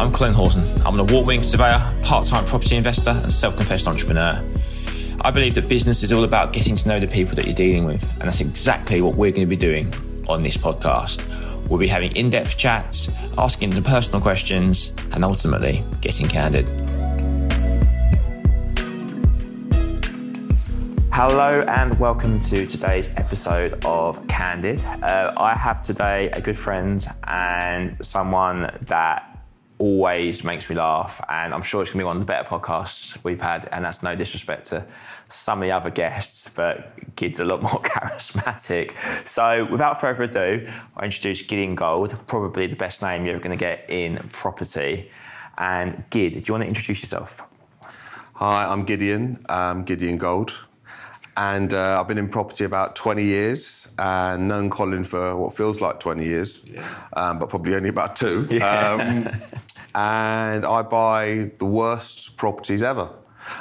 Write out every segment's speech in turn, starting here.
I'm Colin Horton. I'm an award winning surveyor, part time property investor, and self confessed entrepreneur. I believe that business is all about getting to know the people that you're dealing with, and that's exactly what we're going to be doing on this podcast. We'll be having in depth chats, asking some personal questions, and ultimately getting candid. Hello and welcome to today's episode of Candid. Uh, I have today a good friend and someone that always makes me laugh, and I'm sure it's to be one of the better podcasts we've had. And that's no disrespect to some of the other guests, but Gid's a lot more charismatic. So, without further ado, I introduce Gideon Gold, probably the best name you're ever to get in property. And Gid, do you want to introduce yourself? Hi, I'm Gideon, Gideon Gold. And uh, I've been in property about 20 years and known Colin for what feels like 20 years, yeah. um, but probably only about two. Yeah. Um, and I buy the worst properties ever.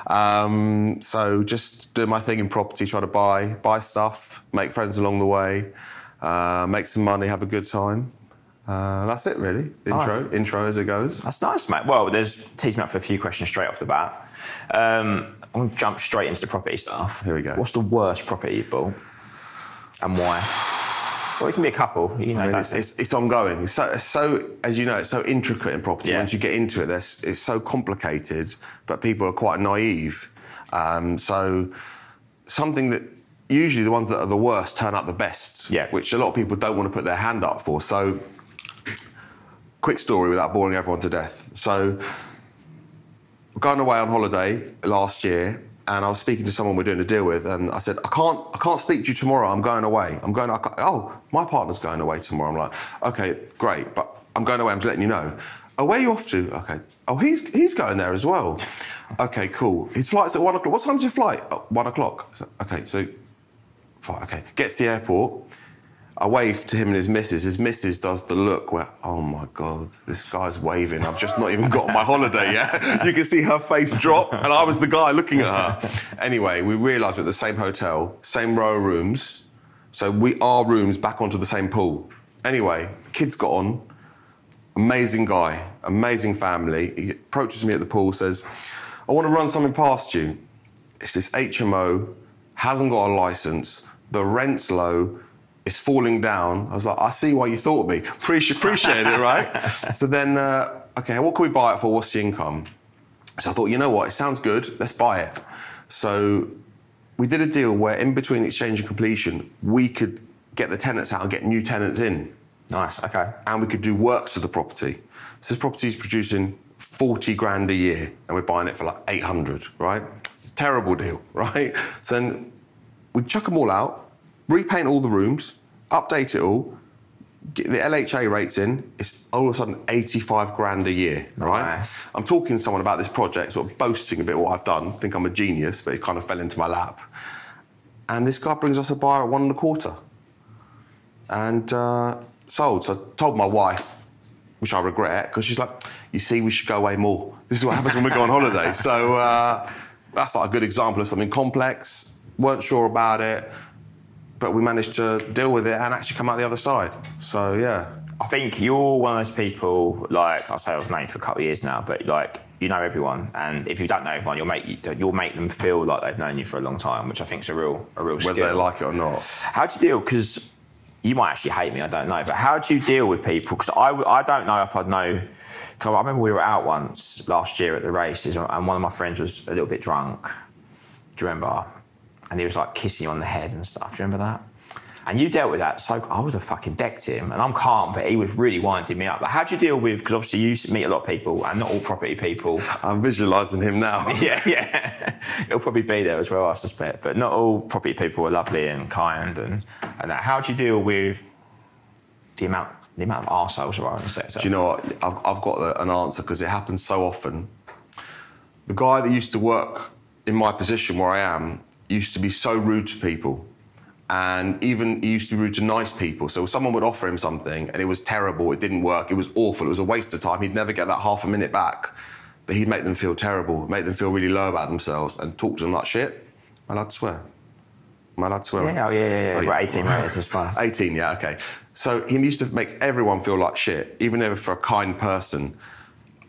Um, so just doing my thing in property, trying to buy buy stuff, make friends along the way, uh, make some money, have a good time. Uh, that's it, really. Intro, intro as it goes. That's nice, mate. Well, there's teasing me up for a few questions straight off the bat. Um, I'm going to jump straight into the property stuff. Here we go. What's the worst property you've bought and why? Well, it can be a couple. You know, I mean, it's, it's, it's, ongoing. It's so, so, as you know, it's so intricate in property. Yeah. Once you get into it, it's so complicated, but people are quite naive. Um, so, something that usually the ones that are the worst turn out the best, yeah. which a lot of people don't want to put their hand up for. So, quick story without boring everyone to death. So, going away on holiday last year, and I was speaking to someone we're doing a deal with, and I said, I can't, I can't speak to you tomorrow. I'm going away. I'm going. oh, my partner's going away tomorrow. I'm like, okay, great, but I'm going away. I'm just letting you know. Oh, where are you off to? Okay. Oh, he's he's going there as well. Okay, cool. His flight's at one o'clock. What time's your flight? Oh, one o'clock. Okay, so, fine. Okay, get to the airport I wave to him and his missus. His missus does the look where, oh my God, this guy's waving. I've just not even got my holiday yet. you can see her face drop, and I was the guy looking at her. Anyway, we realised we're at the same hotel, same row of rooms. So we are rooms back onto the same pool. Anyway, the kids got on. Amazing guy, amazing family. He approaches me at the pool, says, I want to run something past you. It's this HMO, hasn't got a license, the rent's low it's falling down. I was like, I see why you thought of me. Appreciate, appreciate it, right? so then, uh, okay, what can we buy it for? What's the income? So I thought, you know what? It sounds good. Let's buy it. So we did a deal where, in between exchange and completion, we could get the tenants out and get new tenants in. Nice. Okay. And we could do works to the property. So this property is producing 40 grand a year, and we're buying it for like 800, right? Terrible deal, right? So then we chuck them all out, repaint all the rooms, update it all, get the LHA rates in, it's all of a sudden 85 grand a year, right? Nice. I'm talking to someone about this project, sort of boasting a bit what I've done, think I'm a genius, but it kind of fell into my lap. And this guy brings us a buyer at one and a quarter. And uh, sold. So I told my wife, which I regret, because she's like, you see, we should go away more. This is what happens when we go on holiday. So uh, that's like a good example of something complex. Weren't sure about it, but we managed to deal with it and actually come out the other side. So yeah, I think you're one of those people, like I say, I've known you for a couple of years now, but like you know everyone, and if you don't know everyone, you'll make you'll make them feel like they've known you for a long time, which I think is a real a real whether skill. they like it or not. How do you deal? Because you might actually hate me, I don't know, but how do you deal with people? Because I, I don't know if I'd know. Cause I remember we were out once last year at the races, and one of my friends was a little bit drunk. Do you remember? And he was like kissing you on the head and stuff. Do you remember that? And you dealt with that. So I would have fucking decked him, and I'm calm, but he was really winding me up. Like, how do you deal with? Because obviously you meet a lot of people, and not all property people. I'm visualising him now. Yeah, yeah. He'll probably be there as well, I suspect. But not all property people are lovely and kind and, and that. How do you deal with the amount the amount of arseholes around the sector? Do you know what? I've, I've got the- an answer because it happens so often. The guy that used to work in my position where I am used to be so rude to people. And even he used to be rude to nice people. So someone would offer him something and it was terrible, it didn't work, it was awful, it was a waste of time. He'd never get that half a minute back. But he'd make them feel terrible, make them feel really low about themselves and talk to them like shit. I allowed swear? I allowed swear? Yeah, oh, yeah, yeah, yeah. Oh, We're 18 rated, it's fine. 18, yeah, okay. So he used to make everyone feel like shit, even if for a kind person.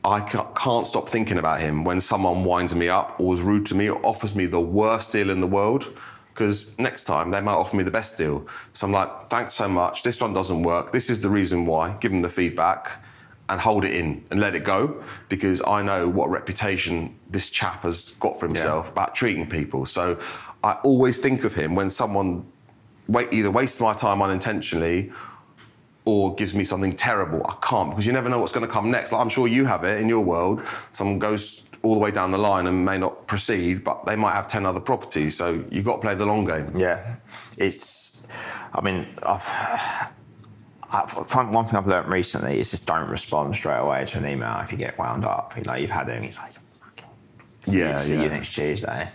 I can't stop thinking about him when someone winds me up or is rude to me or offers me the worst deal in the world. Because next time they might offer me the best deal. So I'm like, thanks so much. This one doesn't work. This is the reason why. Give them the feedback and hold it in and let it go. Because I know what reputation this chap has got for himself about treating people. So I always think of him when someone either wastes my time unintentionally or gives me something terrible. I can't because you never know what's going to come next. Like I'm sure you have it in your world. Someone goes all the way down the line and may not proceed, but they might have 10 other properties. So you've got to play the long game. Yeah, it's. I mean, I've. I find one thing I've learned recently is just don't respond straight away to an email if you get wound up. You know, you've had it and it's like, fucking. See, Yeah, see yeah. you next Tuesday.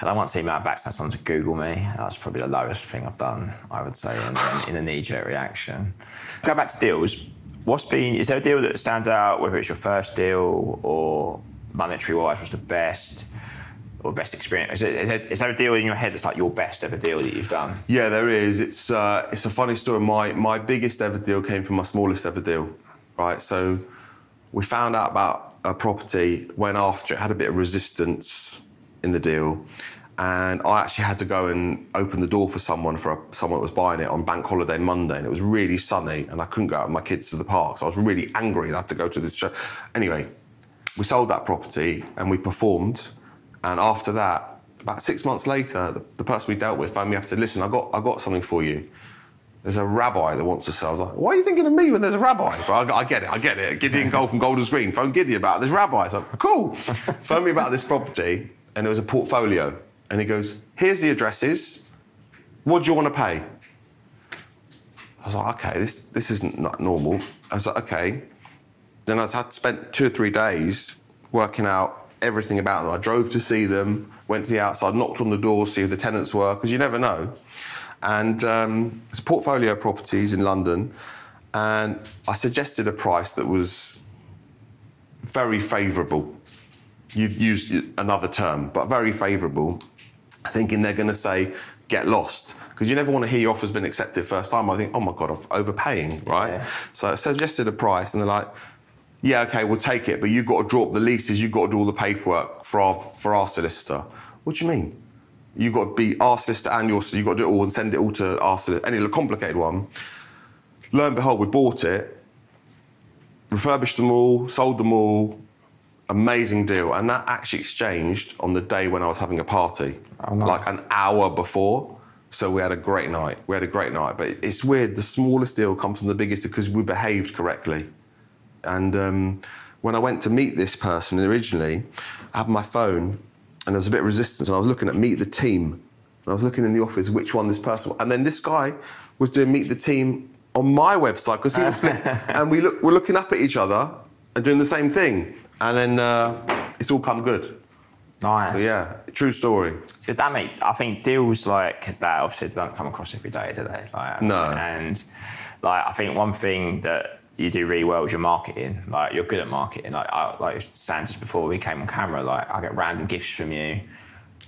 I once emailed back to someone to Google me. That's probably the lowest thing I've done, I would say, in, in a knee jerk reaction. Go back to deals. What's been, is there a deal that stands out, whether it's your first deal or monetary wise was the best or best experience? Is, it, is there a deal in your head that's like your best ever deal that you've done? Yeah, there is. It's uh, it's a funny story. My my biggest ever deal came from my smallest ever deal, right? So we found out about a property, went after it, had a bit of resistance in the deal, and I actually had to go and open the door for someone for a, someone that was buying it on Bank Holiday Monday, and it was really sunny, and I couldn't go out with my kids to the park, so I was really angry. I had to go to this show. Anyway, we sold that property and we performed, and after that, about six months later, the, the person we dealt with phoned me up and said, "Listen, I got I got something for you." There's a rabbi that wants to sell. I was like, why are you thinking of me when there's a rabbi? But I, I get it, I get it. Gideon Gold from Golders Green, phone Gideon about it. this rabbi. I was like, cool. phone me about this property, and there was a portfolio. And he goes, here's the addresses. What do you want to pay? I was like, okay, this this isn't not normal. I was like, okay. Then I had spent two or three days working out everything about them. I drove to see them, went to the outside, knocked on the door, see who the tenants were, because you never know. And um, it's portfolio properties in London, and I suggested a price that was very favourable. You'd use another term, but very favourable, thinking they're going to say, get lost. Because you never want to hear your offer's been accepted first time. I think, oh my God, I'm overpaying, right? Yeah. So I suggested a price, and they're like, yeah, okay, we'll take it, but you've got to draw up the leases, you've got to do all the paperwork for our, for our solicitor. What do you mean? You've got to be our solicitor and your solicitor, you've got to do it all and send it all to our solicitor. Any complicated one. Lo and behold, we bought it, refurbished them all, sold them all. Amazing deal. And that actually exchanged on the day when I was having a party, like an hour before. So we had a great night. We had a great night. But it's weird, the smallest deal comes from the biggest because we behaved correctly. And um, when I went to meet this person originally, I had my phone and there was a bit of resistance. And I was looking at Meet the Team. And I was looking in the office which one this person was. And then this guy was doing Meet the Team on my website because he was and we look we're looking up at each other and doing the same thing, and then uh, it's all come good. Nice. But yeah, true story. So damn it, I think deals like that obviously don't come across every day, do they? Like, No. And like I think one thing that you do really well is your marketing. Like you're good at marketing. Like I, like Stan just before we came on camera, like I get random gifts from you.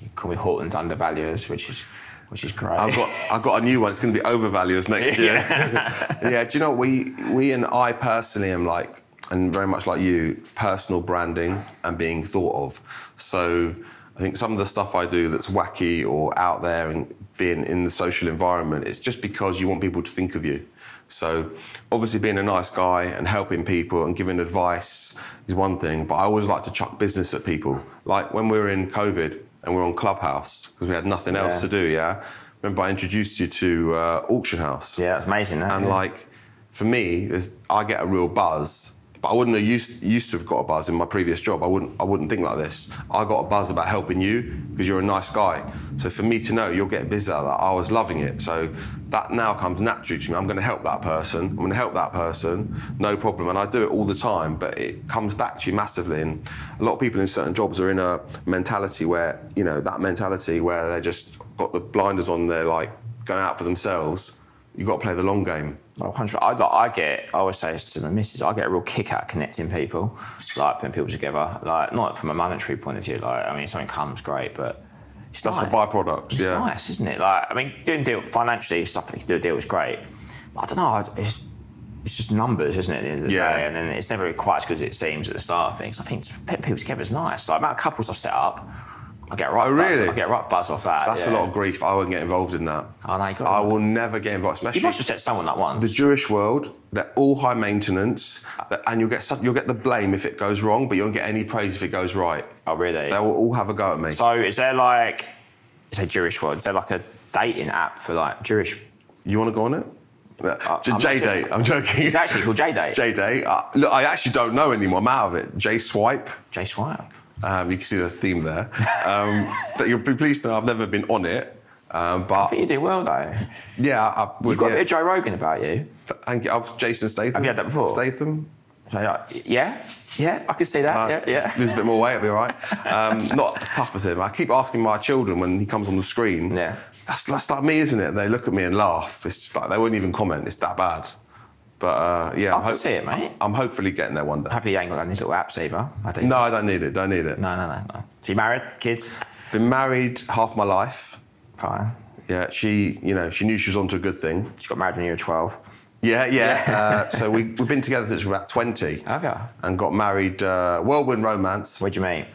You call me Horton's undervaluers, which is which is great. I've got I've got a new one. It's going to be overvalues next year. yeah. Do you know we we and I personally am like, and very much like you, personal branding and being thought of. So I think some of the stuff I do that's wacky or out there and being in the social environment, it's just because you want people to think of you. So obviously being a nice guy and helping people and giving advice is one thing, but I always like to chuck business at people. Like when we were in COVID and we are on Clubhouse because we had nothing else Yeah. to do. Yeah, remember I introduced you to uh, Auction House. yeah, it's amazing. That, And yeah. like, for me, I get a real buzz. But I wouldn't have used, used to have got a buzz in my previous job. I wouldn't I wouldn't think like this. I got a buzz about helping you because you're a nice guy. So for me to know you'll get busy out of that, I was loving it. So that now comes naturally to me. I'm going to help that person. I'm going to help that person, no problem. And I do it all the time. But it comes back to you massively. And a lot of people in certain jobs are in a mentality where you know that mentality where they just got the blinders on. They're like going out for themselves. You've got to play the long game. 100 I, I get, I always say this to my missus, I get a real kick out of connecting people, like putting people together. Like, not from a monetary point of view, like, I mean, if something comes, great, but it's That's nice. a byproduct. It's yeah. nice, isn't it? Like, I mean, doing deal financially, stuff like you do a deal is great. But I don't know, it's, it's just numbers, isn't it, at the end of the Yeah. day? And then it's never quite as good as it seems at the start of things. I think putting people together is nice. Like, amount of couples I've set up, I get right Oh, buzz. really? I get right buzz off that. That's yeah. a lot of grief. I wouldn't get involved in that. You got I will never get involved, You must have set someone that once. the Jewish world. They're all high maintenance, and you'll get some- you'll get the blame if it goes wrong, but you won't get any praise if it goes right. oh, really? They will all have a go at me. So is there like, it's a Jewish world, is there like a dating app for like Jewish? You want to go on it? I'm J date. I'm joking. It's actually called J-Date. J date. Uh, look, I actually don't know anymore. I'm out of it. J swipe. J Swipe. Um, you can see the theme there. Um, but you'll be pleased to know I've never been on it. Um, I but think you do well though. yeah, I, I would. You've got a bit of Joe Rogan about you. Thank you. I've Jason Statham. Have you had that before? Statham. So like, yeah, yeah, I can see that. Uh, yeah, yeah. Lose a bit more weight, it'll be all right. Um, not as tough as him. I keep asking my children when he comes on the screen. Yeah. That's, that's like me, isn't it? And they look at me and laugh. It's just like they wouldn't even comment. It's that bad. But uh, yeah, I'm can see it, mate. I'm hopefully getting there one day. Happy you ain't got these little apps either. I do. No, I don't need it. Don't need it. no, no, no, no. So you married, kids? Been married half my life. Fine. Yeah, she, you know, she knew she was onto a good thing. She got married when you were 12. Yeah, yeah. uh, so we, we've been together since we were about 20 Have you? and got married, uh, whirlwind romance. Where'd you meet?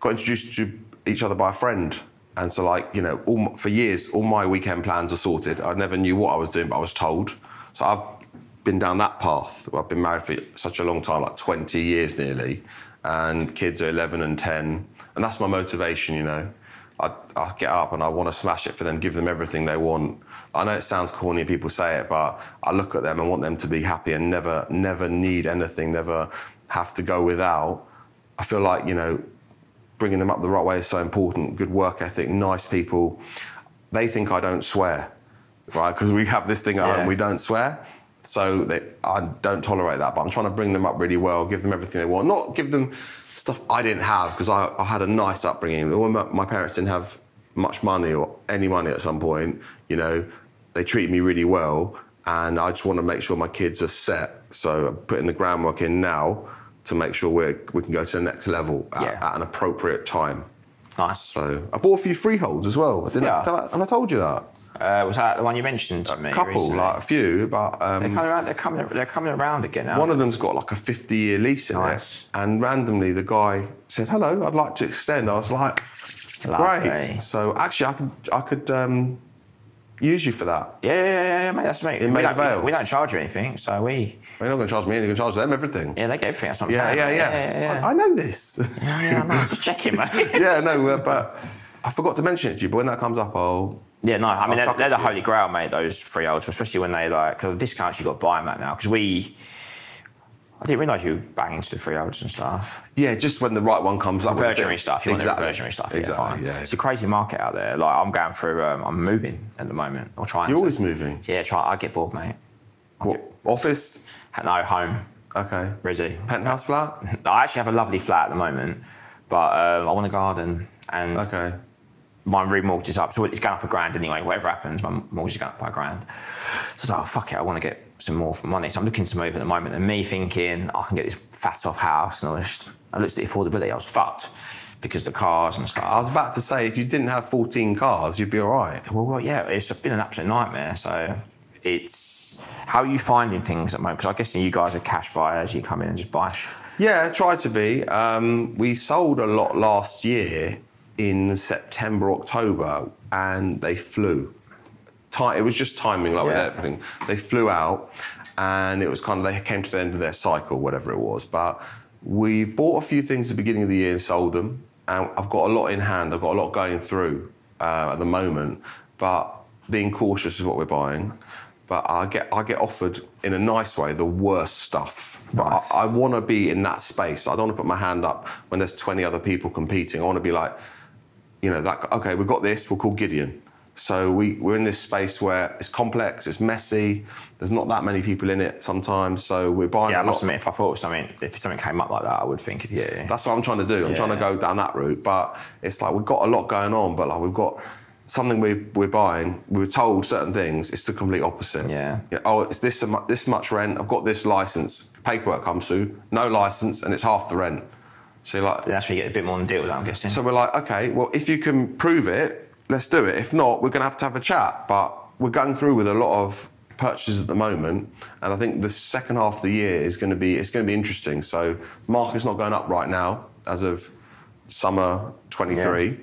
got introduced to each other by a friend. And so, like, you know, all, my- for years, all my weekend plans are sorted. I never knew what I was doing, but I was told. So I've been down that path. I've been married for such a long time, like 20 years nearly, and kids are 11 and 10. And that's my motivation, you know. I, I get up and I want to smash it for them, give them everything they want. I know it sounds corny, people say it, but I look at them and want them to be happy and never, never need anything, never have to go without. I feel like, you know, bringing them up the right way is so important. Good work ethic, nice people. They think I don't swear, right? Because we have this thing at Yeah. home, we don't swear. So they, I don't tolerate that. But I'm trying to bring them up really well, give them everything they want. Not give them stuff I didn't have because I, I had a nice upbringing. All my, my parents didn't have much money or any money at some point. You know, they treat me really well, and I just want to make sure my kids are set. So I'm putting the groundwork in now to make sure we we can go to the next level at, Yeah. at an appropriate time. Nice. So I bought a few freeholds as well. I didn't Yeah. have, have I told you that? Uh, was that the one you mentioned to me? A couple, recently? like a few, but They're um, coming around. They're coming. They're coming around again now. one of them's got like a 50 year lease in Nice. it. And randomly the guy said, Hello, I'd like to extend. I was like, Lovely. Great. So actually, I could, I could um, use you for that. Yeah, yeah, yeah, yeah, mate. That's me. In we, don't, Vale. we don't charge you anything, so we. They're not going to charge me anything, you're going to charge them everything. Yeah, they get everything. That's what Yeah, saying. yeah, yeah. yeah, yeah, I, I know this. yeah, yeah, no, just checking, mate. yeah, no, uh, but I forgot to mention it to you, but when that comes up, I'll. Yeah, no, I mean, they're, they're the holy grail, mate, those freeholds, especially when they like, because discounts you got to buy them at now. Because we, I didn't realise you were banging to the freeholds and stuff. Yeah, just when the right one comes up. Versionary stuff, you exactly. want versionary stuff, yeah, Exactly, fine. yeah. It's a crazy market out there. Like, I'm going through, um, I'm moving at the moment, or trying to. You're to. always moving. Yeah, try, I get bored, mate. What, office? No, home. Okay. Rizzy. Penthouse flat? I actually have a lovely flat at the moment, but um, I want a garden and Okay. My remortgage is up. So it's going up a grand anyway. Whatever happens, my mortgage is going up by a grand. So I was like, oh, fuck it, I want to get some more money. So I'm looking to move at the moment. And me thinking, I can get this fat off house. And I, was, I looked at the affordability, I was fucked because the cars and stuff. I was about to say, if you didn't have 14 cars, you'd be all right. Well, well, yeah, it's been an absolute nightmare. So it's how are you finding things at the moment? Because I guess you guys are cash buyers. You come in and just buy. Yeah, try to be. Um, we sold a lot last year in September, October, and they flew. It was just timing, like with everything. They flew out, and it was kind of they came to the end of their cycle, whatever it was. But we bought a few things at the beginning of the year and sold them, and I've got a lot in hand. I've got a lot going through uh, at the moment, but being cautious is what we're buying. But I get I get offered in a nice way the worst stuff. But Nice. I, I want to be in that space. I don't want to put my hand up when there's 20 other people competing. I want to be like, you know, that okay, we've got this. We'll call Gideon. So we we're in this space where it's complex, it's messy. There's not that many people in it sometimes. So we're buying Yeah, I must admit, if I thought of something, if something came up like that, I would think of you. That's what I'm trying to do. I'm trying to go down that route, but it's like we've got a lot going on. But like we've got something we we're buying. We were told certain things. It's the complete opposite. Yeah. oh, it's this this much rent. I've got this license. Paperwork comes through. No license, and it's half the rent. So you're like, That's where you get a bit more deal, with that, I'm guessing. so we're like, okay, well, if you can prove it, let's do it. If not, we're going to have to have a chat. But we're going through with a lot of purchases at the moment, and I think the second half of the year is going to be it's going to be interesting. So market's not going up right now as of summer 23.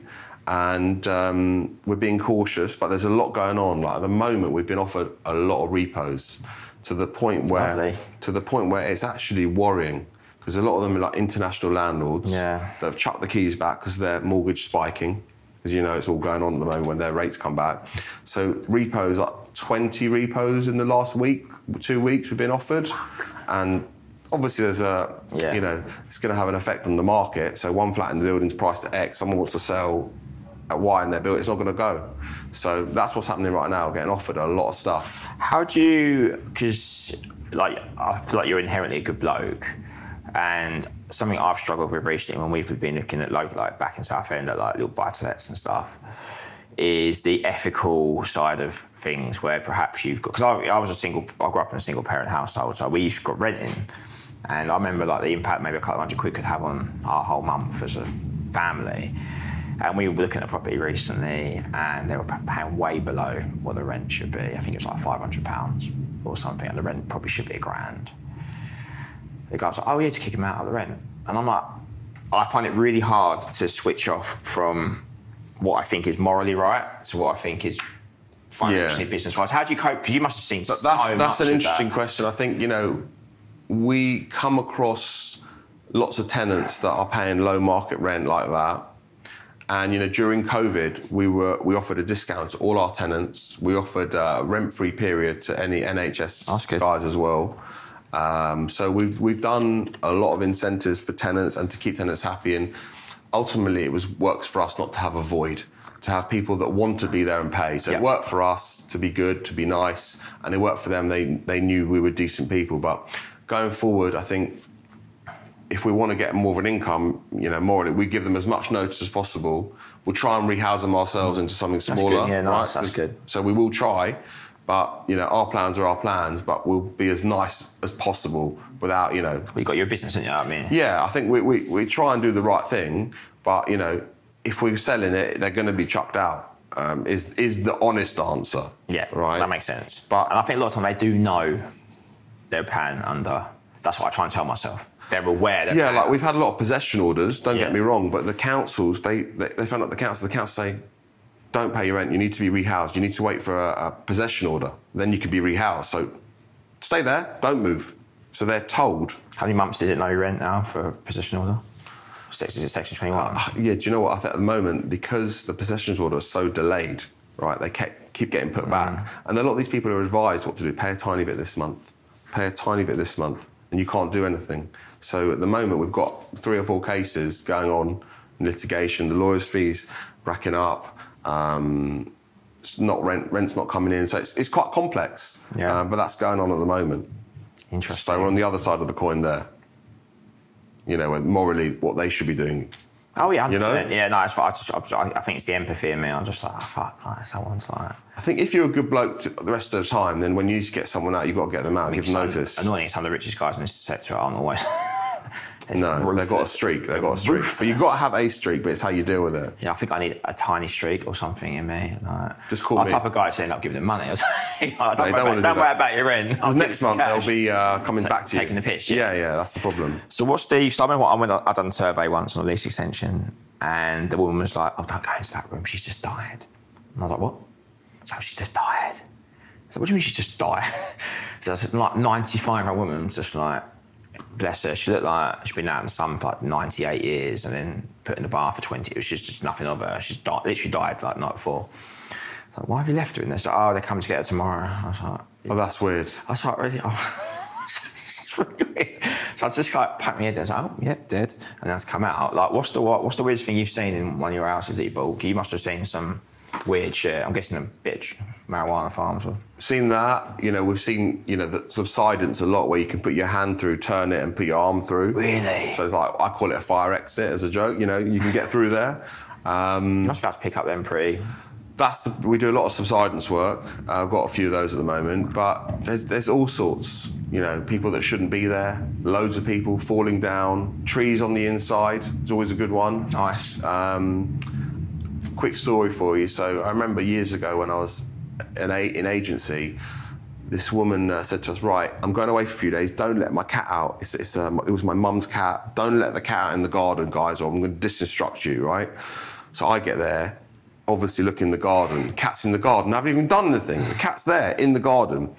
And um, we're being cautious, but there's a lot going on. Like at the moment, we've been offered a lot of repos to the point where Lovely. to the point where it's actually worrying because a lot of them are like international landlords Yeah. that have chucked the keys back because their mortgage spiking. As you know, it's all going on at the moment when their rates come back. So repos, like 20 repos in the last week, two weeks, we've been offered, and obviously there's a, Yeah. you know, it's going to have an effect on the market. So one flat in the building's priced at X, someone wants to sell at Y in their building, it's not going to go. So that's what's happening right now, getting offered a lot of stuff. How do you? Because like I feel like you're inherently a good bloke, and something I've struggled with recently when we've been looking at local, like back in Southend, at like little buy-to-lets and stuff, is the ethical side of things where perhaps you've got. Because I, I was a single, I grew up in a single-parent household, so we used to got renting, and I remember like the impact maybe a couple of hundred quid could have on our whole month as a family. And we were looking at property recently, and they were paying way below what the rent should be. I think it was like five hundred pounds or something, and the rent probably should be a grand. The guy's like, "Oh, yeah, to kick him out of the rent," and I'm like, I find it really hard to switch off from what I think is morally right to what I think is financially Yeah. business-wise. How do you cope? Because you must have seen But so that's much that's an interesting that. question. I think you know we come across lots of tenants that are paying low market rent like that. And you know, during COVID, we were we offered a discount to all our tenants. We offered a rent-free period to any NHS guys as well. Um, so we've we've done a lot of incentives for tenants and to keep tenants happy. And ultimately, it was works for us not to have a void, to have people that want to be there and pay. So Yeah. it worked for us to be good, to be nice, and it worked for them. They they knew we were decent people. But going forward, I think if we want to get more of an income, you know, morally, we give them as much notice as possible. We'll try and rehouse them ourselves into something That's smaller. good, yeah, nice, That's good. So we will try, but you know, our plans are our plans. But we'll be as nice as possible without, you know. You got your business, didn't you? I mean, Yeah, I think we, we, we try and do the right thing, but you know, if we're selling it, they're going to be chucked out. Um, is is the honest answer? Yeah, right. That makes sense. But- and I think a lot of time they do know they're paying under. That's what I try and tell myself. They're aware. They're Yeah, like we've had a lot of possession orders. Don't Yeah. get me wrong, but the councils they they, they found out the council. The council say, don't pay your rent. You need to be rehoused. You need to wait for a, a possession order. Then you can be rehoused. So stay there. Don't move. So they're told. How many months did it know rent now for a possession order? Six, is it section 21? Uh, uh, yeah, do you know what? I think at the moment, because the possessions order is so delayed, right, they kept, keep getting put back. Mm. And a lot of these people are advised what to do. Pay a tiny bit this month, pay a tiny bit this month, and you can't do anything. So at the moment, we've got three or four cases going on in litigation, the lawyers' fees racking up. Um, It's not rent, rent's not coming in, so it's, it's quite complex. Yeah. Um, but that's going on at the moment. Interesting. So we're on the other side of the coin there. You know, morally, what they should be doing. Oh yeah, 100%. You know? Yeah, no, it's, I, just, I, I think it's the empathy in me. I'm just like, oh, fuck, like, someone's like. I think if you're a good bloke the rest of the time, then when you get someone out, you've got to get them out and give them notice. Annoying, some of the richest guys in this sector aren't always. No, they've got a streak. They've got a streak. But you've got to have a streak, but it's how you deal with it. Yeah, I think I need a tiny streak or something in me. Like, Just call I'm me. the type of guy to end up giving them money. I was like, don't, worry, don't about, do don't worry about your rent. Because next month cash. they'll be uh, coming Ta- back to you. taking the pitch. Yeah, yeah. yeah, that's the problem. So what's the? So I remember I went. I done a survey once on a lease extension, and the woman was like, "Oh, don't go into that room. She's just died." And I was like, "What?" So she's just died. So what do you mean she's just died? so I said, like 95 year old woman, just like, bless her. She looked like she'd been out in the sun for like 98 years, and then put in the bar for 20. It was just, just nothing of her. She's died, literally died like night before. I was like, why have you left her in this? Like, oh, they're coming to get her tomorrow. I was like, Oh, that's weird. I was like, really? Oh. It's really weird. So I just like pat my head and I was like, oh, yep, dead. And then it's come out. Like, what's the what, what's the weirdest thing you've seen in one of your houses that you bought? You must have seen some weird shit. I'm guessing a bitch marijuana farms. Or... Seen that, you know, we've seen, you know, the subsidence a lot where you can put your hand through, turn it, and put your arm through. Really? So it's like, I call it a fire exit as a joke, you know, you can get through there. Um, You must be able to pick up them pretty. that's we do a lot of subsidence work. Uh, I've got a few of those at the moment, but there's, there's all sorts. You know, people that shouldn't be there. Loads of people falling down. Trees on the inside is always a good one. Nice. Um, quick story for you. So I remember years ago when I was in, a, agency, this woman uh, said to us, "Right, I'm going away for a few days. Don't let my cat out. It's, it's, um, it was my mum's cat. Don't let the cat out in the garden, guys, or I'm going to disinstruct you." Right. So I get there, obviously look in the garden. Cat's in the garden. I haven't even done anything. The cat's there in the garden.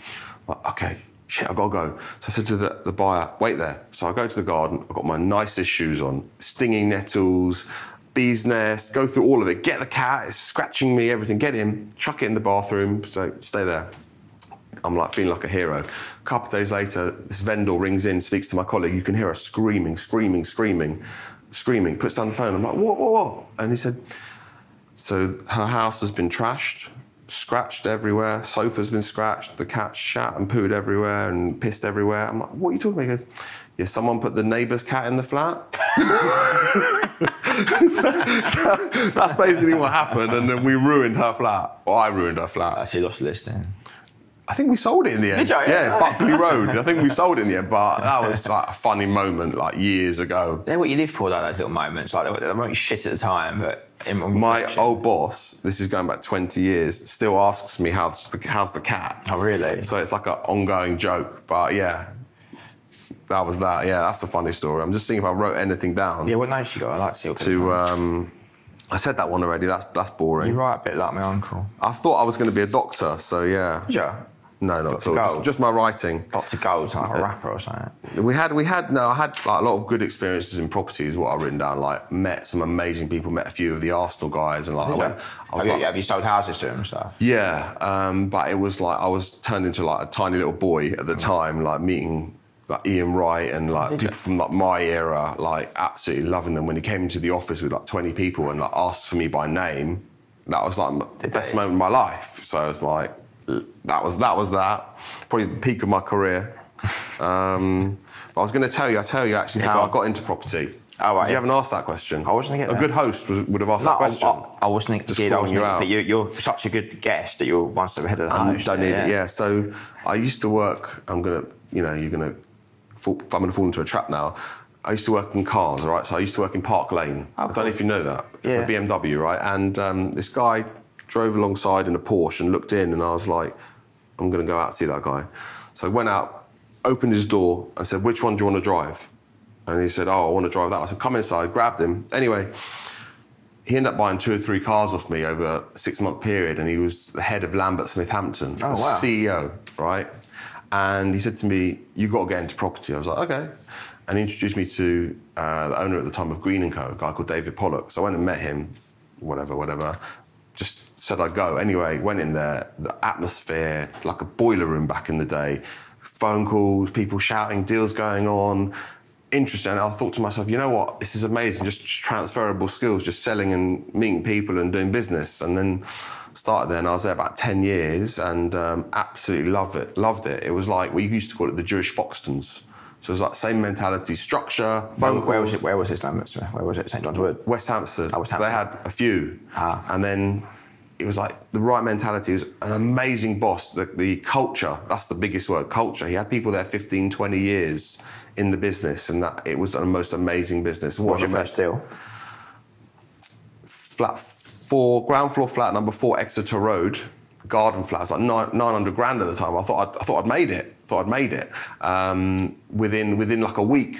Like, okay, shit, I gotta go. So I said to the, the buyer, wait there. So I go to the garden. I've got my nicest shoes on, stinging nettles, bee's nest. Go through all of it. Get the cat. It's scratching me. Everything. Get him. Chuck it in the bathroom. So stay there. I'm like feeling like a hero. A couple of days later, this vendor rings in, speaks to my colleague. You can hear her screaming, screaming, screaming, screaming. Puts down the phone. I'm like, what, what, what? And he said, so her house has been trashed, scratched everywhere. Sofa's been scratched. The cat's shat and pooed everywhere and pissed everywhere. I'm like, what are you talking about? He goes, yeah, someone put the neighbour's cat in the flat. so that's basically what happened, and then we ruined her flat. Or I ruined her flat. Actually lost the listing. I think we sold it in the end. Did you? Yeah, Yeah. Buckley Road. I think we sold it in the end, but that was like a funny moment, like years ago. They're what you live for, though, those little moments. Like, they won't shit at the time, but in My old boss, this is going back 20 years, still asks me how's the, how's the cat. Oh, really? So it's like an ongoing joke, but yeah, that was that. Yeah, that's the funny story. I'm just thinking if I wrote anything down yeah, what notes you got? I like to to. Um, I said that one already. That's that's boring. You write a bit like my uncle. I thought I was going to be a doctor, so yeah. Yeah. No, not at all. Just, just my writing. Dr. Gold's like a rapper or something. We had, we had, no, I had like, a lot of good experiences in property, is what I've written down. Like, met some amazing people, met a few of the Arsenal guys, and like, I went, I Have you, like, have you sold houses to him and stuff? yeah, um, but it was like I was turned into like a tiny little boy at the time, like meeting like Ian Wright and like Did people you? from like my era, like absolutely loving them. When he came into the office with like 20 people and like asked for me by name, that was like the best moment of my life. So I was like, that was that was that. Probably the peak of my career. Um, but I was going to tell you, I tell you actually Yeah, how go I got into property. Oh, right, You yeah. haven't asked that question. I wasn't get A that. good host was, would have asked No, that question. I, I, I wasn't Just did, I wasn't, you out. but you, you're such a good guest that you're one step ahead of the host. don't need it. Yeah. So I used to work. I'm gonna, you know, you're gonna. Fall, I'm gonna fall into a trap now. I used to work in cars, all right. So I used to work in Park Lane. I don't know if you know that Yeah. for BMW, right? And um, this guy drove alongside in a Porsche and looked in, and I was like, I'm gonna go out and see that guy. So I went out, opened his door, and said, "Which one do you want to drive?" And he said, "Oh, I want to drive that." I said, "Come inside." Grabbed him. Anyway, he ended up buying two or three cars off me over a six month period, and he was the head of Lambert Smith Hampton, Oh, the wow. CEO, right? And he said to me, "You got to get into property." I was like, "Okay," and he introduced me to uh, the owner at the time of Greene and Co, a guy called David Pollock. So I went and met him, whatever, whatever. Just said I'd go. Anyway, went in there. The atmosphere, like a boiler room back in the day. Phone calls, people shouting, deals going on interesting. And I thought to myself, you know what? This is amazing. Just transferable skills, just selling and meeting people and doing business. And then started there, and I was there about ten years, and um, absolutely loved it. Loved it. It was like we used to call it the Jewish Foxtons. So it was like same mentality, structure. Phone Where, where was it? Where was this? Lambeth? Where was it? St John's Wood. West Hampstead. Oh, West They had a few. Ah. And then it was like the right mentality. It was an amazing boss. The, the culture, that's the biggest word, culture. He had people there 15, 20 years in the business, and that it was the most amazing business. What was your first deal? Flat four, ground floor flat number four, Exeter Road, garden flat. It was like nine, 900 grand at the time. I thought I'd, I thought I'd made it. Thought I'd made it um, within within like a week.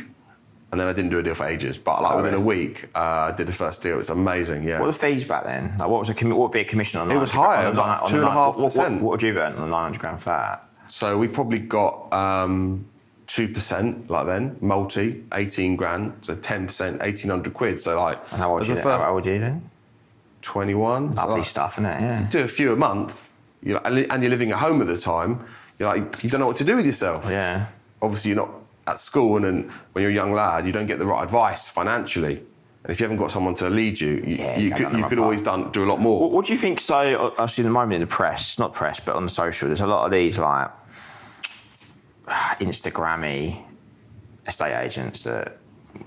And then I didn't do a deal for ages, but like Oh, within a week, uh, I did the first deal. It's amazing, yeah. What were the fees back then? Like, what was a what would be a commission on? It was higher, it was like nine- the two and a nine- half what- what- percent. What would you earn on the 900 grand flat? So we probably got um, 2% like then, multi, 18 grand, so 10%, 1800 quid. So like, And how old as were a you, first- how old you then? 21. Lovely like, stuff, isn't it? Yeah. Do a few a month, you know, and and you're living at home at the time. You're like, you don't know what to do with yourself. Yeah. Obviously, you're not at school, and then when you're a young lad, you don't get the right advice financially. And if you haven't got someone to lead you, you, Yeah, you could, you right could always done, do a lot more. What, what do you think? So, uh, obviously, in the moment in the press, not press, but on the social, there's a lot of these like Instagrammy estate agents that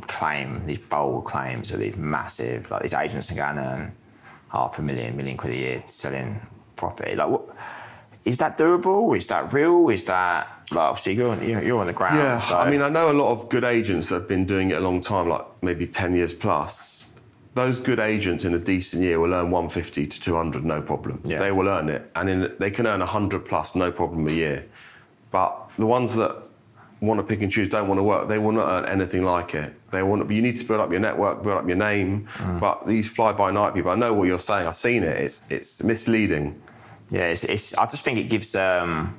claim these bold claims of these massive, like these agents are going to earn half a million, million quid a year selling property. Like, what is that doable? Is that real? Is that like obviously you're on, you're, on the ground? Yeah, so- I mean, I know a lot of good agents that have been doing it a long time, like maybe 10 years plus. Those good agents in a decent year will earn 150 to 200, no problem. Yeah. They will earn it. And in, they can earn 100 plus, no problem a year. But the ones that want to pick and choose, don't want to work, they will not earn anything like it. They want to, you need to build up your network, build up your name. Mm. But these fly by night people, I know what you're saying, I've seen it, it's, it's misleading. Yeah, it's, it's, I just think it gives. Um,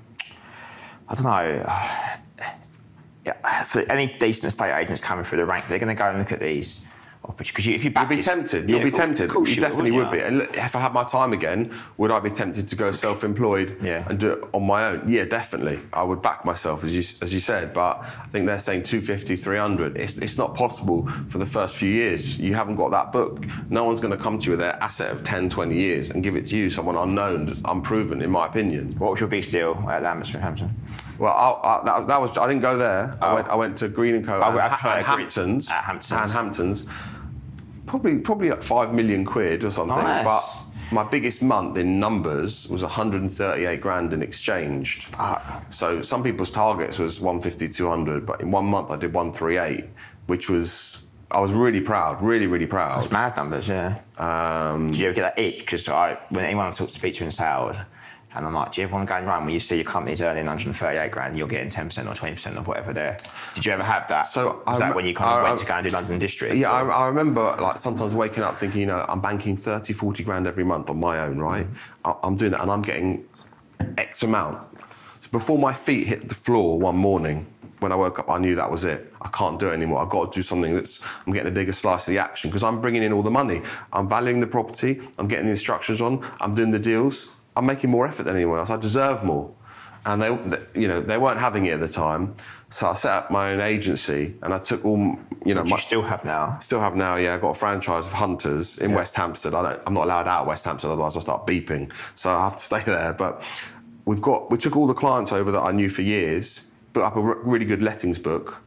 I don't know. yeah, for any decent estate agents coming through the rank, they're going to go and look at these. Oh, because you, if you back You'll be tempted. You'll be tempted. you definitely would be. And look, if I had my time again, would I be tempted to go self-employed Yeah. and do it on my own? Yeah, definitely. I would back myself, as you as you said. But I think they're saying 250, 300. It's it's not possible for the first few years. You haven't got that book. No one's going to come to you with their asset of 10, 20 years and give it to you, someone unknown, unproven, in my opinion. What was your big deal at Lambeth Hampton? Well, I, I, that, that was I didn't go there. I Oh. went I went to Greene and Co. Oh, and, Ha- and Hamptons. at Hamptons. And Hamptons. Probably probably like five million quid or something. Nice. But my biggest month in numbers was 138 grand in exchanged. Fuck. So some people's targets was 150, 200, but in one month I did 138, which was I was really proud, really really proud. It's mad numbers, yeah. Um, Do you ever get that itch? Because I, when anyone talks to you in sales, and I'm like, do you ever want to go and run when you see your company's earning 138 grand, you're getting 10% or 20% of whatever there? Did you ever have that? So was that when you kind of I- went I- to go and do London District? Yeah, I, I remember like sometimes waking up thinking, you know, I'm banking 30, 40 grand every month on my own, right? Mm-hmm. I, I'm doing that and I'm getting X amount. Before my feet hit the floor one morning, when I woke up, I knew that was it. I can't do it anymore. I've got to do something that's, I'm getting a bigger slice of the action because I'm bringing in all the money. I'm valuing the property, I'm getting the instructions on, I'm doing the deals, I'm making more effort than anyone else. I deserve more. And they, you know, they weren't having it at the time. So I set up my own agency and I took all, you know, Which my, you still have now. Still have now, yeah. I've got a franchise of hunters in West Hampstead. I don't, I'm not allowed out of West Hampstead, otherwise I'll start beeping. So I have to stay there. But we've got, we took all the clients over that I knew for years, built up a re- really good lettings book,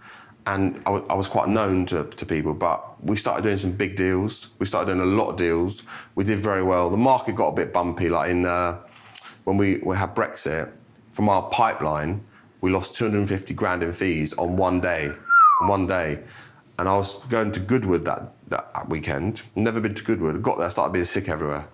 and I I was quite known to, to people. But we started doing some big deals. We started doing a lot of deals. We did very well. The market got a bit bumpy, like in uh, when we, we had Brexit. From our pipeline, we lost 250 grand in fees on one day. On one day. And I was going to Goodwood that, that weekend. Never been to Goodwood. Got there, started being sick everywhere.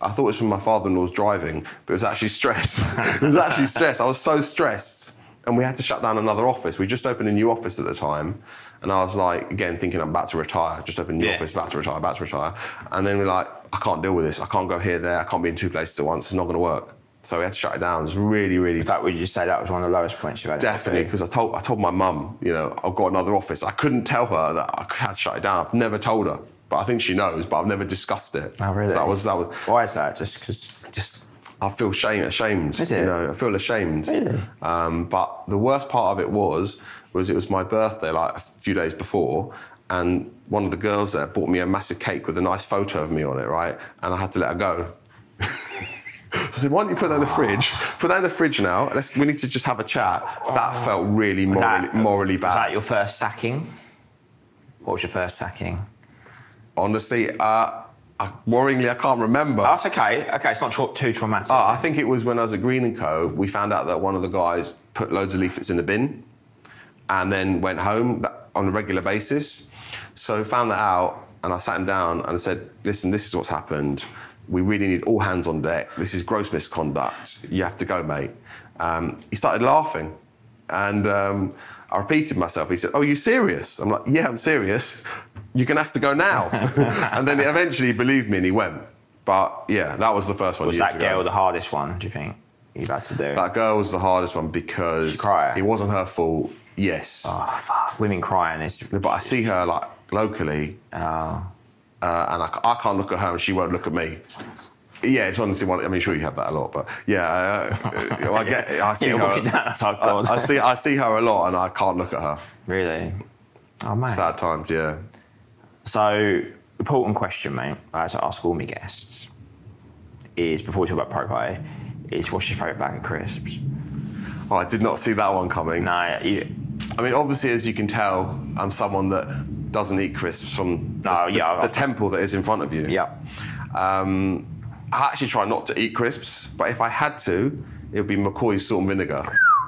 I thought it was from my father-in-law's driving, but it was actually stress. it was actually stress. I was so stressed. And we had to shut down another office. We just opened a new office at the time. And I was like, again, thinking I'm about to retire. Just opened a new Yeah. office, about to retire, about to retire. And then we're like, I can't deal with this. I can't go here, there. I can't be in two places at once. It's not going to work. So we had to shut it down. It was really, really That would you say that was one of the lowest points you've had? Definitely, because I told I told my mum, you know, I've got another office. I couldn't tell her that I had to shut it down. I've never told her, but I think she knows. But I've never discussed it. Oh, really? So that was that was Why is that? Just because. just. I feel shame, ashamed. Is it? You know, I feel ashamed. Really? Um, but the worst part of it was was it was my birthday like a few days before, and one of the girls there bought me a massive cake with a nice photo of me on it, right? And I had to let her go. I said, why don't you put that in the fridge? Put that in the fridge now. Let's, we need to just have a chat. That felt really morally, That- morally Was that your first sacking? What was your first sacking? Honestly, uh, I, worryingly, I can't remember. Oh, that's okay. Okay, it's not tra- too traumatic. Uh, I think it was when I was at Greene and Co. We found out that one of the guys put loads of leaflets in the bin, and then went home that, on a regular basis. So found that out, and I sat him down and I said, "Listen, this is what's happened. We really need all hands on deck. This is gross misconduct. You have to go, mate." Um, he started laughing, and um, I repeated myself. He said, "Oh, you serious?" I'm like, "Yeah, I'm serious. You're gonna have to go now." and then eventually he believed me and he went. But yeah, that was the first one. was that ago. girl the hardest one? Do you think you've had to do? That girl was the hardest one because it wasn't her fault. Yes, oh fuck! Women crying is. but I see her like locally, Oh. uh, and I, I can't look at her and she won't look at me. Yeah, it's honestly one. I mean, sure you have that a lot, but yeah, uh, uh, I get. I see her. I, I see. I see her a lot, and I can't look at her. Really? Oh mate. Sad times, yeah. So, important question, mate. I like to ask all my guests is before we talk about pro pie, is what's your favourite bag of crisps? Oh, I did not see that one coming. No, you, I mean, obviously, as you can tell, I'm someone that doesn't eat crisps from the, No, yeah, the, the temple that is in front of you. yeah. Um, I actually try not to eat crisps, but if I had to, it would be McCoy's salt and vinegar.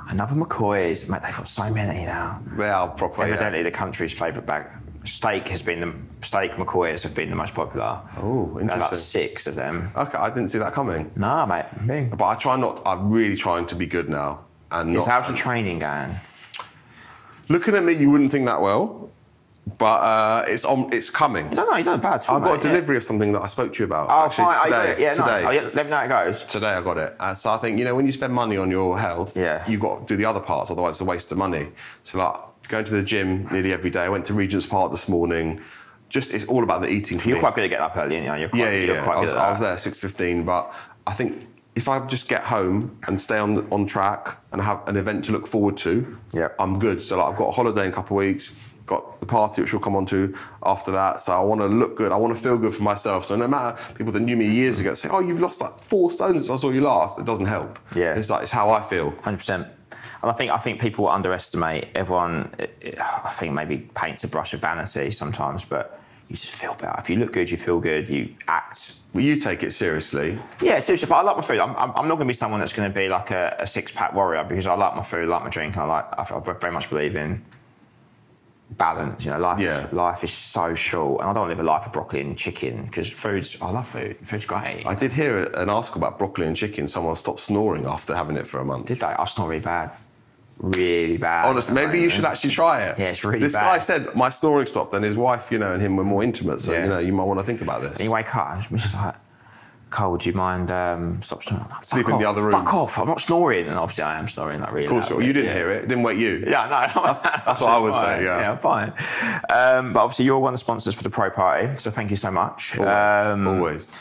Another McCoy's, mate. They've got so many now. They are proper. yeah. Evidently, the country's favourite bag. Steak has been the steak McCoy's have been the most popular. Oh, There's About six of them. Okay, I didn't see that coming. Nah, mate. Me. But I try not. I'm really trying to be good now, and Is not. how's your training going? Looking at me, you wouldn't think that well, but uh, it's on. It's coming. I don't know. You bad. I've got a mate, yeah. delivery of something that I spoke to you about. Oh, actually, fine. Oh, Today, it. Yeah, today. nice. Oh, yeah, let me know how it goes. Today I got it. Uh, so I think, you know, when you spend money on your health, Yeah. you've got to do the other parts, otherwise it's a waste of money. So like going to the gym nearly every day. I went to Regent's Park this morning. Just it's all about the eating. You're me. quite good at getting up early, aren't you? You're quite, yeah, yeah, you're yeah. quite I was, I was there six fifteen, but I think if I just get home and stay on on track and have an event to look forward to. I'm good. So like I've got a holiday in a couple of weeks. Got the party which we'll come on to after that. So I want to look good. I want to feel good for myself. So no matter people that knew me years ago say, "Oh, you've lost like four stones since I saw you last," it doesn't help. Yeah. it's like it's how I feel. Hundred percent. And I think I think people underestimate everyone. I think maybe paints a brush of vanity sometimes, but you just feel better. If you look good, you feel good. You act. Well, you take it seriously. Yeah, seriously. But I like my food. I'm, I'm, I'm not going to be someone that's going to be like a, a six pack warrior because I like my food, I like my drink, I like. I, I very much believe in balance. You know, life. Yeah. Life is so short, and I don't live a life of broccoli and chicken because food's. I love food. Food's great. I did hear an article about broccoli and chicken. Someone stopped snoring after having it for a month. did that? I snore really bad. Really bad. Honestly, maybe you should actually try it. Yeah, it's really This bad. guy said my snoring stopped, and his wife, you know, and him were more intimate. So Yeah. you know, you might want to think about this. And you wake up, and it's like, Cole, do you mind um, stop snoring? Like, Sleep "Fuck in the other room." Fuck off! I'm not snoring, and obviously I am snoring like really. Of course, loud, you didn't yeah. hear it. It didn't wake you. Yeah, no, That's- that's what I would say, Fine. yeah. yeah, fine. Um, but obviously, you're one of the sponsors for the Pro Party, so thank you so much. Always. Um, Always.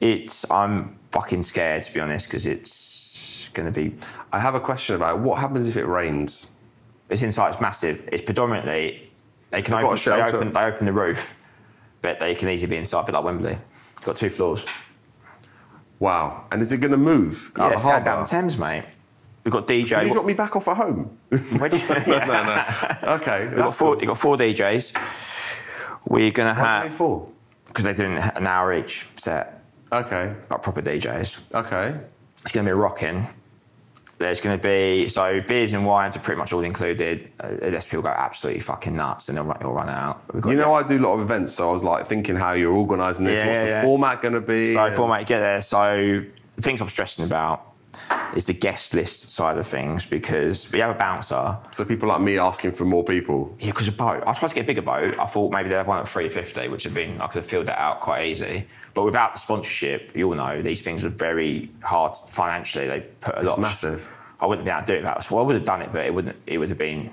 It's I'm fucking scared to be honest because it's going to be. I have a question about what happens if it rains. It's inside. It's massive. It's predominantly they can They've got open, a they open they open the roof, but they can easily be inside, a bit like Wembley. Got two floors. Wow. And is it going to move Yeah, out it's the going down the Thames, mate. We've got DJ. Can you drop me back off at home? Where do you- no, no. Okay. We've got four. cool. You've got four DJs. We're gonna What's it have for? because they're doing an hour each set, Okay. like proper DJs. Okay. It's gonna be rocking. There's gonna be so beers and wines are pretty much all included. Uh, unless people go absolutely fucking nuts and they'll, run- they'll run out. You to know, I do a lot of events, so I was like thinking how you're organising this. Yeah, What's yeah, the yeah. format going to be? So format, you get there. So the things I'm stressing about is the guest list side of things because we have a bouncer. So people like me asking for more people. Yeah, because a boat. I tried to get a bigger boat. I thought maybe they'd have one at 350, which would have been, I could have filled that out quite easy. But without the sponsorship, you all know these things are very hard financially. They put a lot of- massive. I wouldn't be able to do it without. So I would have done it, but it wouldn't. It would have been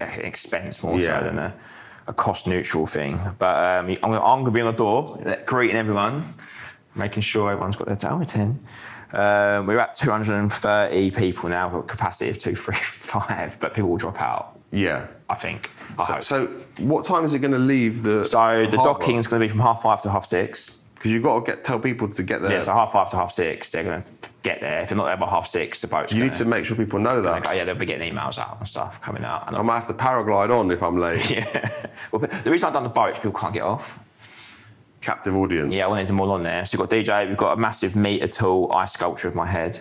an expense more Yeah. so than a, a cost neutral thing. But um, I'm gonna, I'm gonna be on the door, greeting everyone, making sure everyone's got their towel in. Um, we're at 230 people now, with a capacity of 235, but people will drop out. Yeah. I think. I hope. So what time is it going to leave the? So the docking is going to be from half five to half six. Because you've got to get tell people to get there. Yeah, so half five to half six, they're going to get there. If they're not there by half six, the boat's you gonna, need to make sure people know that. Go, yeah, they'll be getting emails out and stuff coming out. And I might have to paraglide on if I'm late. yeah. well, the reason I've done the boat is people can't get off. Captive audience. Yeah, I wanted them all on there. So we've got DJ, we've got a massive meter tall ice sculpture of my head,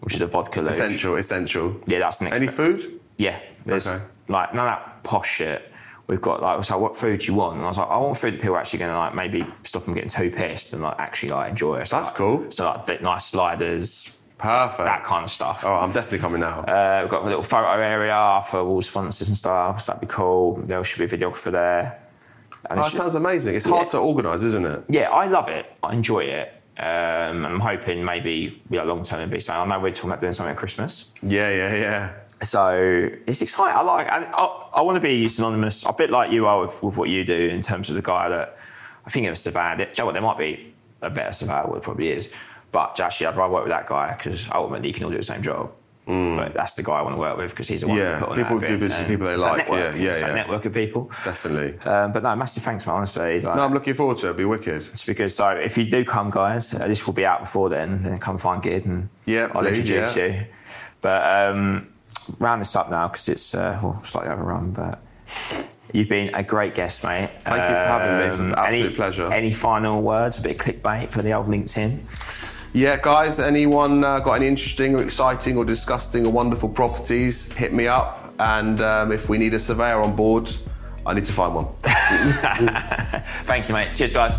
which is a vodka luge. Essential, essential. Yeah, that's next Any food? Yeah, there's Okay. like none of that posh shit. We've got like, so what food do you want? And I was like, I want food that people are actually going to like maybe stop them getting too pissed and like actually like enjoy it. So, That's like- cool. So like nice sliders, Perfect. that kind of stuff. Oh, I'm definitely coming now. Uh, we've got a little photo area for all sponsors and stuff. So that'd be cool. There should be a videographer there. And oh, it that sounds amazing. It's hard Yeah. to organise, isn't it? yeah, I love it. I enjoy it. Um, I'm hoping maybe you know, long term it'd be something. I know we're talking about doing something at Christmas. Yeah, yeah, yeah. So it's exciting. I like. I, I, I want to be synonymous, a bit like you are with, with what you do in terms of the guy that I think of Savan. Do you know what? There might be a better Savan, what it probably is. But actually, I'd rather work with that guy because ultimately you can all do the same job. But that's the guy I want to work with because he's the one Mm. Yeah, put on people do business with people they like. Yeah, network. yeah, It's yeah. network of people. Definitely. Um, but no, massive thanks, man. Honestly, like, No, I'm looking forward to it. It'll be wicked. it's because so if you do come, guys, uh, this will be out before then. Then come find Gid and Yeah, I'll please, introduce yeah. you. But um, round this up now because it's uh, well, slightly overrun. But you've been a great guest, mate. Um, Thank you for having me. It's an absolute any, pleasure. Any final words? A bit of clickbait for the old LinkedIn. Yeah, guys, anyone uh, got any interesting or exciting or disgusting or wonderful properties, hit me up. And um, if we need a surveyor on board, I need to find one. Thank you, mate. Cheers, guys.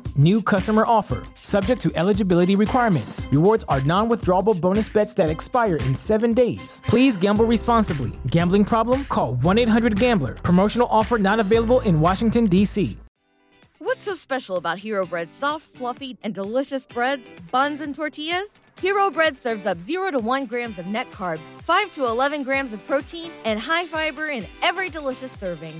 New customer offer, subject to eligibility requirements. Rewards are non withdrawable bonus bets that expire in seven days. Please gamble responsibly. Gambling problem? Call 1 800 Gambler. Promotional offer not available in Washington, D.C. What's so special about Hero Bread's soft, fluffy, and delicious breads, buns, and tortillas? Hero Bread serves up 0 to 1 grams of net carbs, 5 to 11 grams of protein, and high fiber in every delicious serving.